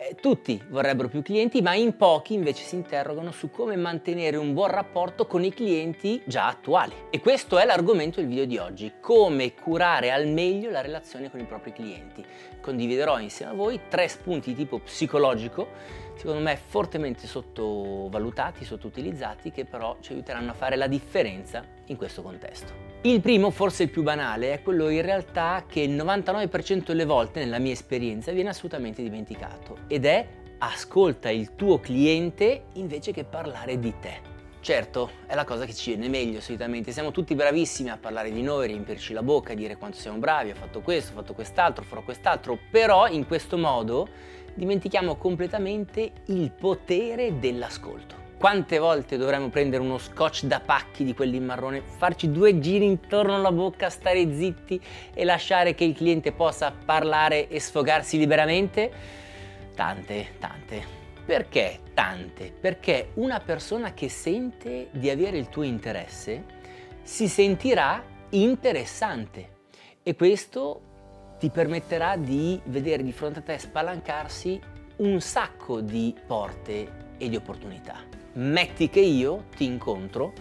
Eh, tutti vorrebbero più clienti, ma in pochi invece si interrogano su come mantenere un buon rapporto con i clienti già attuali. E questo è l'argomento del video di oggi, come curare al meglio la relazione con i propri clienti. Condividerò insieme a voi tre spunti di tipo psicologico, secondo me fortemente sottovalutati, sottoutilizzati, che però ci aiuteranno a fare la differenza in questo contesto. Il primo, forse il più banale, è quello in realtà che il 99% delle volte nella mia esperienza viene assolutamente dimenticato ed è ascolta il tuo cliente invece che parlare di te. Certo, è la cosa che ci viene meglio solitamente, siamo tutti bravissimi a parlare di noi, riempirci la bocca, dire quanto siamo bravi, ho fatto questo, ho fatto quest'altro, farò quest'altro, però in questo modo dimentichiamo completamente il potere dell'ascolto. Quante volte dovremmo prendere uno scotch da pacchi di quelli in marrone, farci due giri intorno alla bocca, stare zitti e lasciare che il cliente possa parlare e sfogarsi liberamente? Tante, tante. Perché tante? Perché una persona che sente di avere il tuo interesse si sentirà interessante e questo ti permetterà di vedere di fronte a te spalancarsi un sacco di porte e di opportunità metti che io ti incontro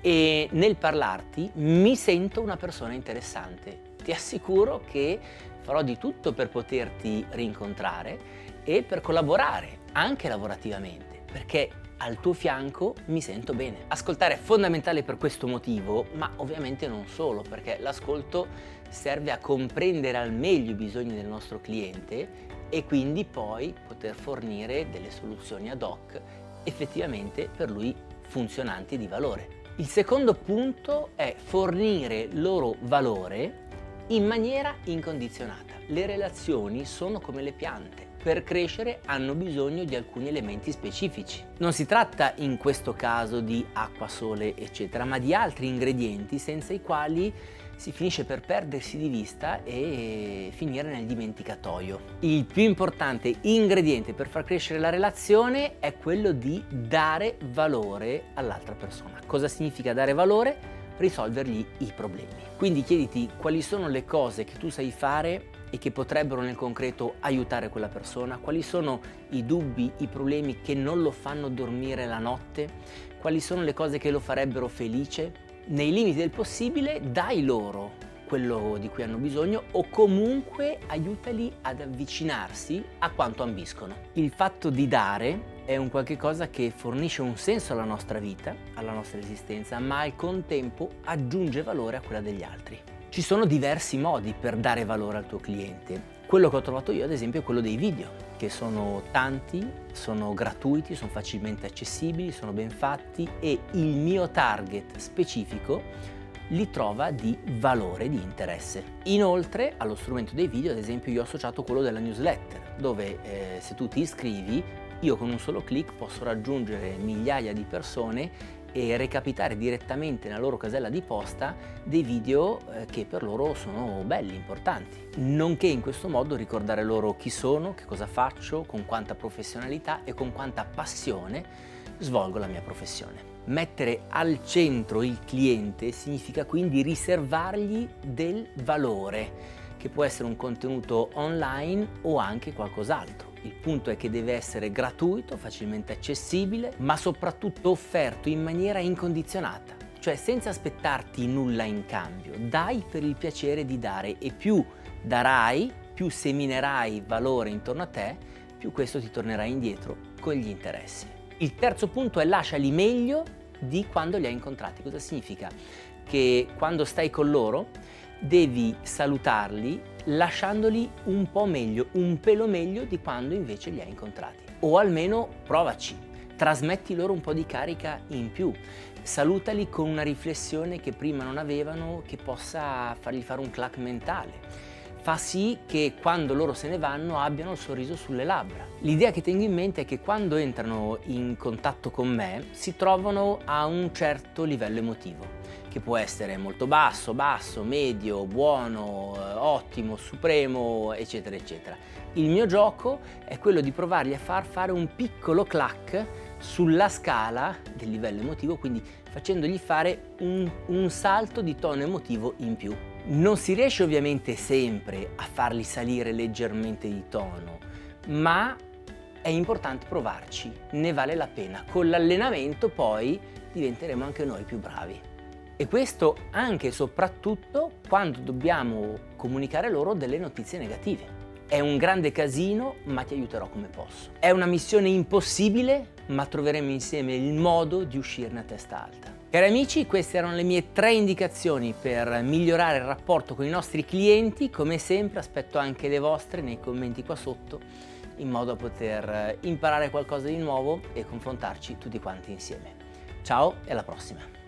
e nel parlarti mi sento una persona interessante. Ti assicuro che farò di tutto per poterti rincontrare e per collaborare anche lavorativamente, perché al tuo fianco mi sento bene. Ascoltare è fondamentale per questo motivo, ma ovviamente non solo, perché l'ascolto serve a comprendere al meglio i bisogni del nostro cliente e quindi poi poter fornire delle soluzioni ad hoc effettivamente per lui funzionanti di valore. Il secondo punto è fornire loro valore in maniera incondizionata. Le relazioni sono come le piante. Per crescere hanno bisogno di alcuni elementi specifici. Non si tratta in questo caso di acqua, sole, eccetera, ma di altri ingredienti senza i quali si finisce per perdersi di vista e finire nel dimenticatoio. Il più importante ingrediente per far crescere la relazione è quello di dare valore all'altra persona. Cosa significa dare valore? Risolvergli i problemi. Quindi chiediti quali sono le cose che tu sai fare e che potrebbero nel concreto aiutare quella persona, quali sono i dubbi, i problemi che non lo fanno dormire la notte, quali sono le cose che lo farebbero felice nei limiti del possibile dai loro quello di cui hanno bisogno o comunque aiutali ad avvicinarsi a quanto ambiscono. Il fatto di dare è un qualche cosa che fornisce un senso alla nostra vita, alla nostra esistenza, ma al contempo aggiunge valore a quella degli altri. Ci sono diversi modi per dare valore al tuo cliente. Quello che ho trovato io, ad esempio, è quello dei video, che sono tanti, sono gratuiti, sono facilmente accessibili, sono ben fatti e il mio target specifico li trova di valore, di interesse. Inoltre allo strumento dei video, ad esempio, io ho associato quello della newsletter, dove eh, se tu ti iscrivi, io con un solo clic posso raggiungere migliaia di persone e recapitare direttamente nella loro casella di posta dei video eh, che per loro sono belli, importanti. Nonché in questo modo ricordare loro chi sono, che cosa faccio, con quanta professionalità e con quanta passione svolgo la mia professione. Mettere al centro il cliente significa quindi riservargli del valore, che può essere un contenuto online o anche qualcos'altro. Il punto è che deve essere gratuito, facilmente accessibile, ma soprattutto offerto in maniera incondizionata. cioè senza aspettarti nulla in cambio, dai per il piacere di dare e più darai, più seminerai valore intorno a te, più questo ti tornerà indietro con gli interessi. Il terzo punto è lasciali meglio di quando li hai incontrati. Cosa significa? Che quando stai con loro devi salutarli lasciandoli un po' meglio, un pelo meglio di quando invece li hai incontrati. O almeno provaci, trasmetti loro un po' di carica in più, salutali con una riflessione che prima non avevano, che possa fargli fare un clac mentale fa sì che quando loro se ne vanno abbiano il sorriso sulle labbra. L'idea che tengo in mente è che quando entrano in contatto con me si trovano a un certo livello emotivo, che può essere molto basso, basso, medio, buono, eh, ottimo, supremo, eccetera, eccetera. Il mio gioco è quello di provargli a far fare un piccolo clac sulla scala del livello emotivo, quindi facendogli fare un, un salto di tono emotivo in più. Non si riesce ovviamente sempre a farli salire leggermente di tono, ma è importante provarci, ne vale la pena. Con l'allenamento poi diventeremo anche noi più bravi. E questo anche e soprattutto quando dobbiamo comunicare loro delle notizie negative. È un grande casino, ma ti aiuterò come posso. È una missione impossibile, ma troveremo insieme il modo di uscirne a testa alta. Cari amici, queste erano le mie tre indicazioni per migliorare il rapporto con i nostri clienti. Come sempre aspetto anche le vostre nei commenti qua sotto in modo da poter imparare qualcosa di nuovo e confrontarci tutti quanti insieme. Ciao e alla prossima!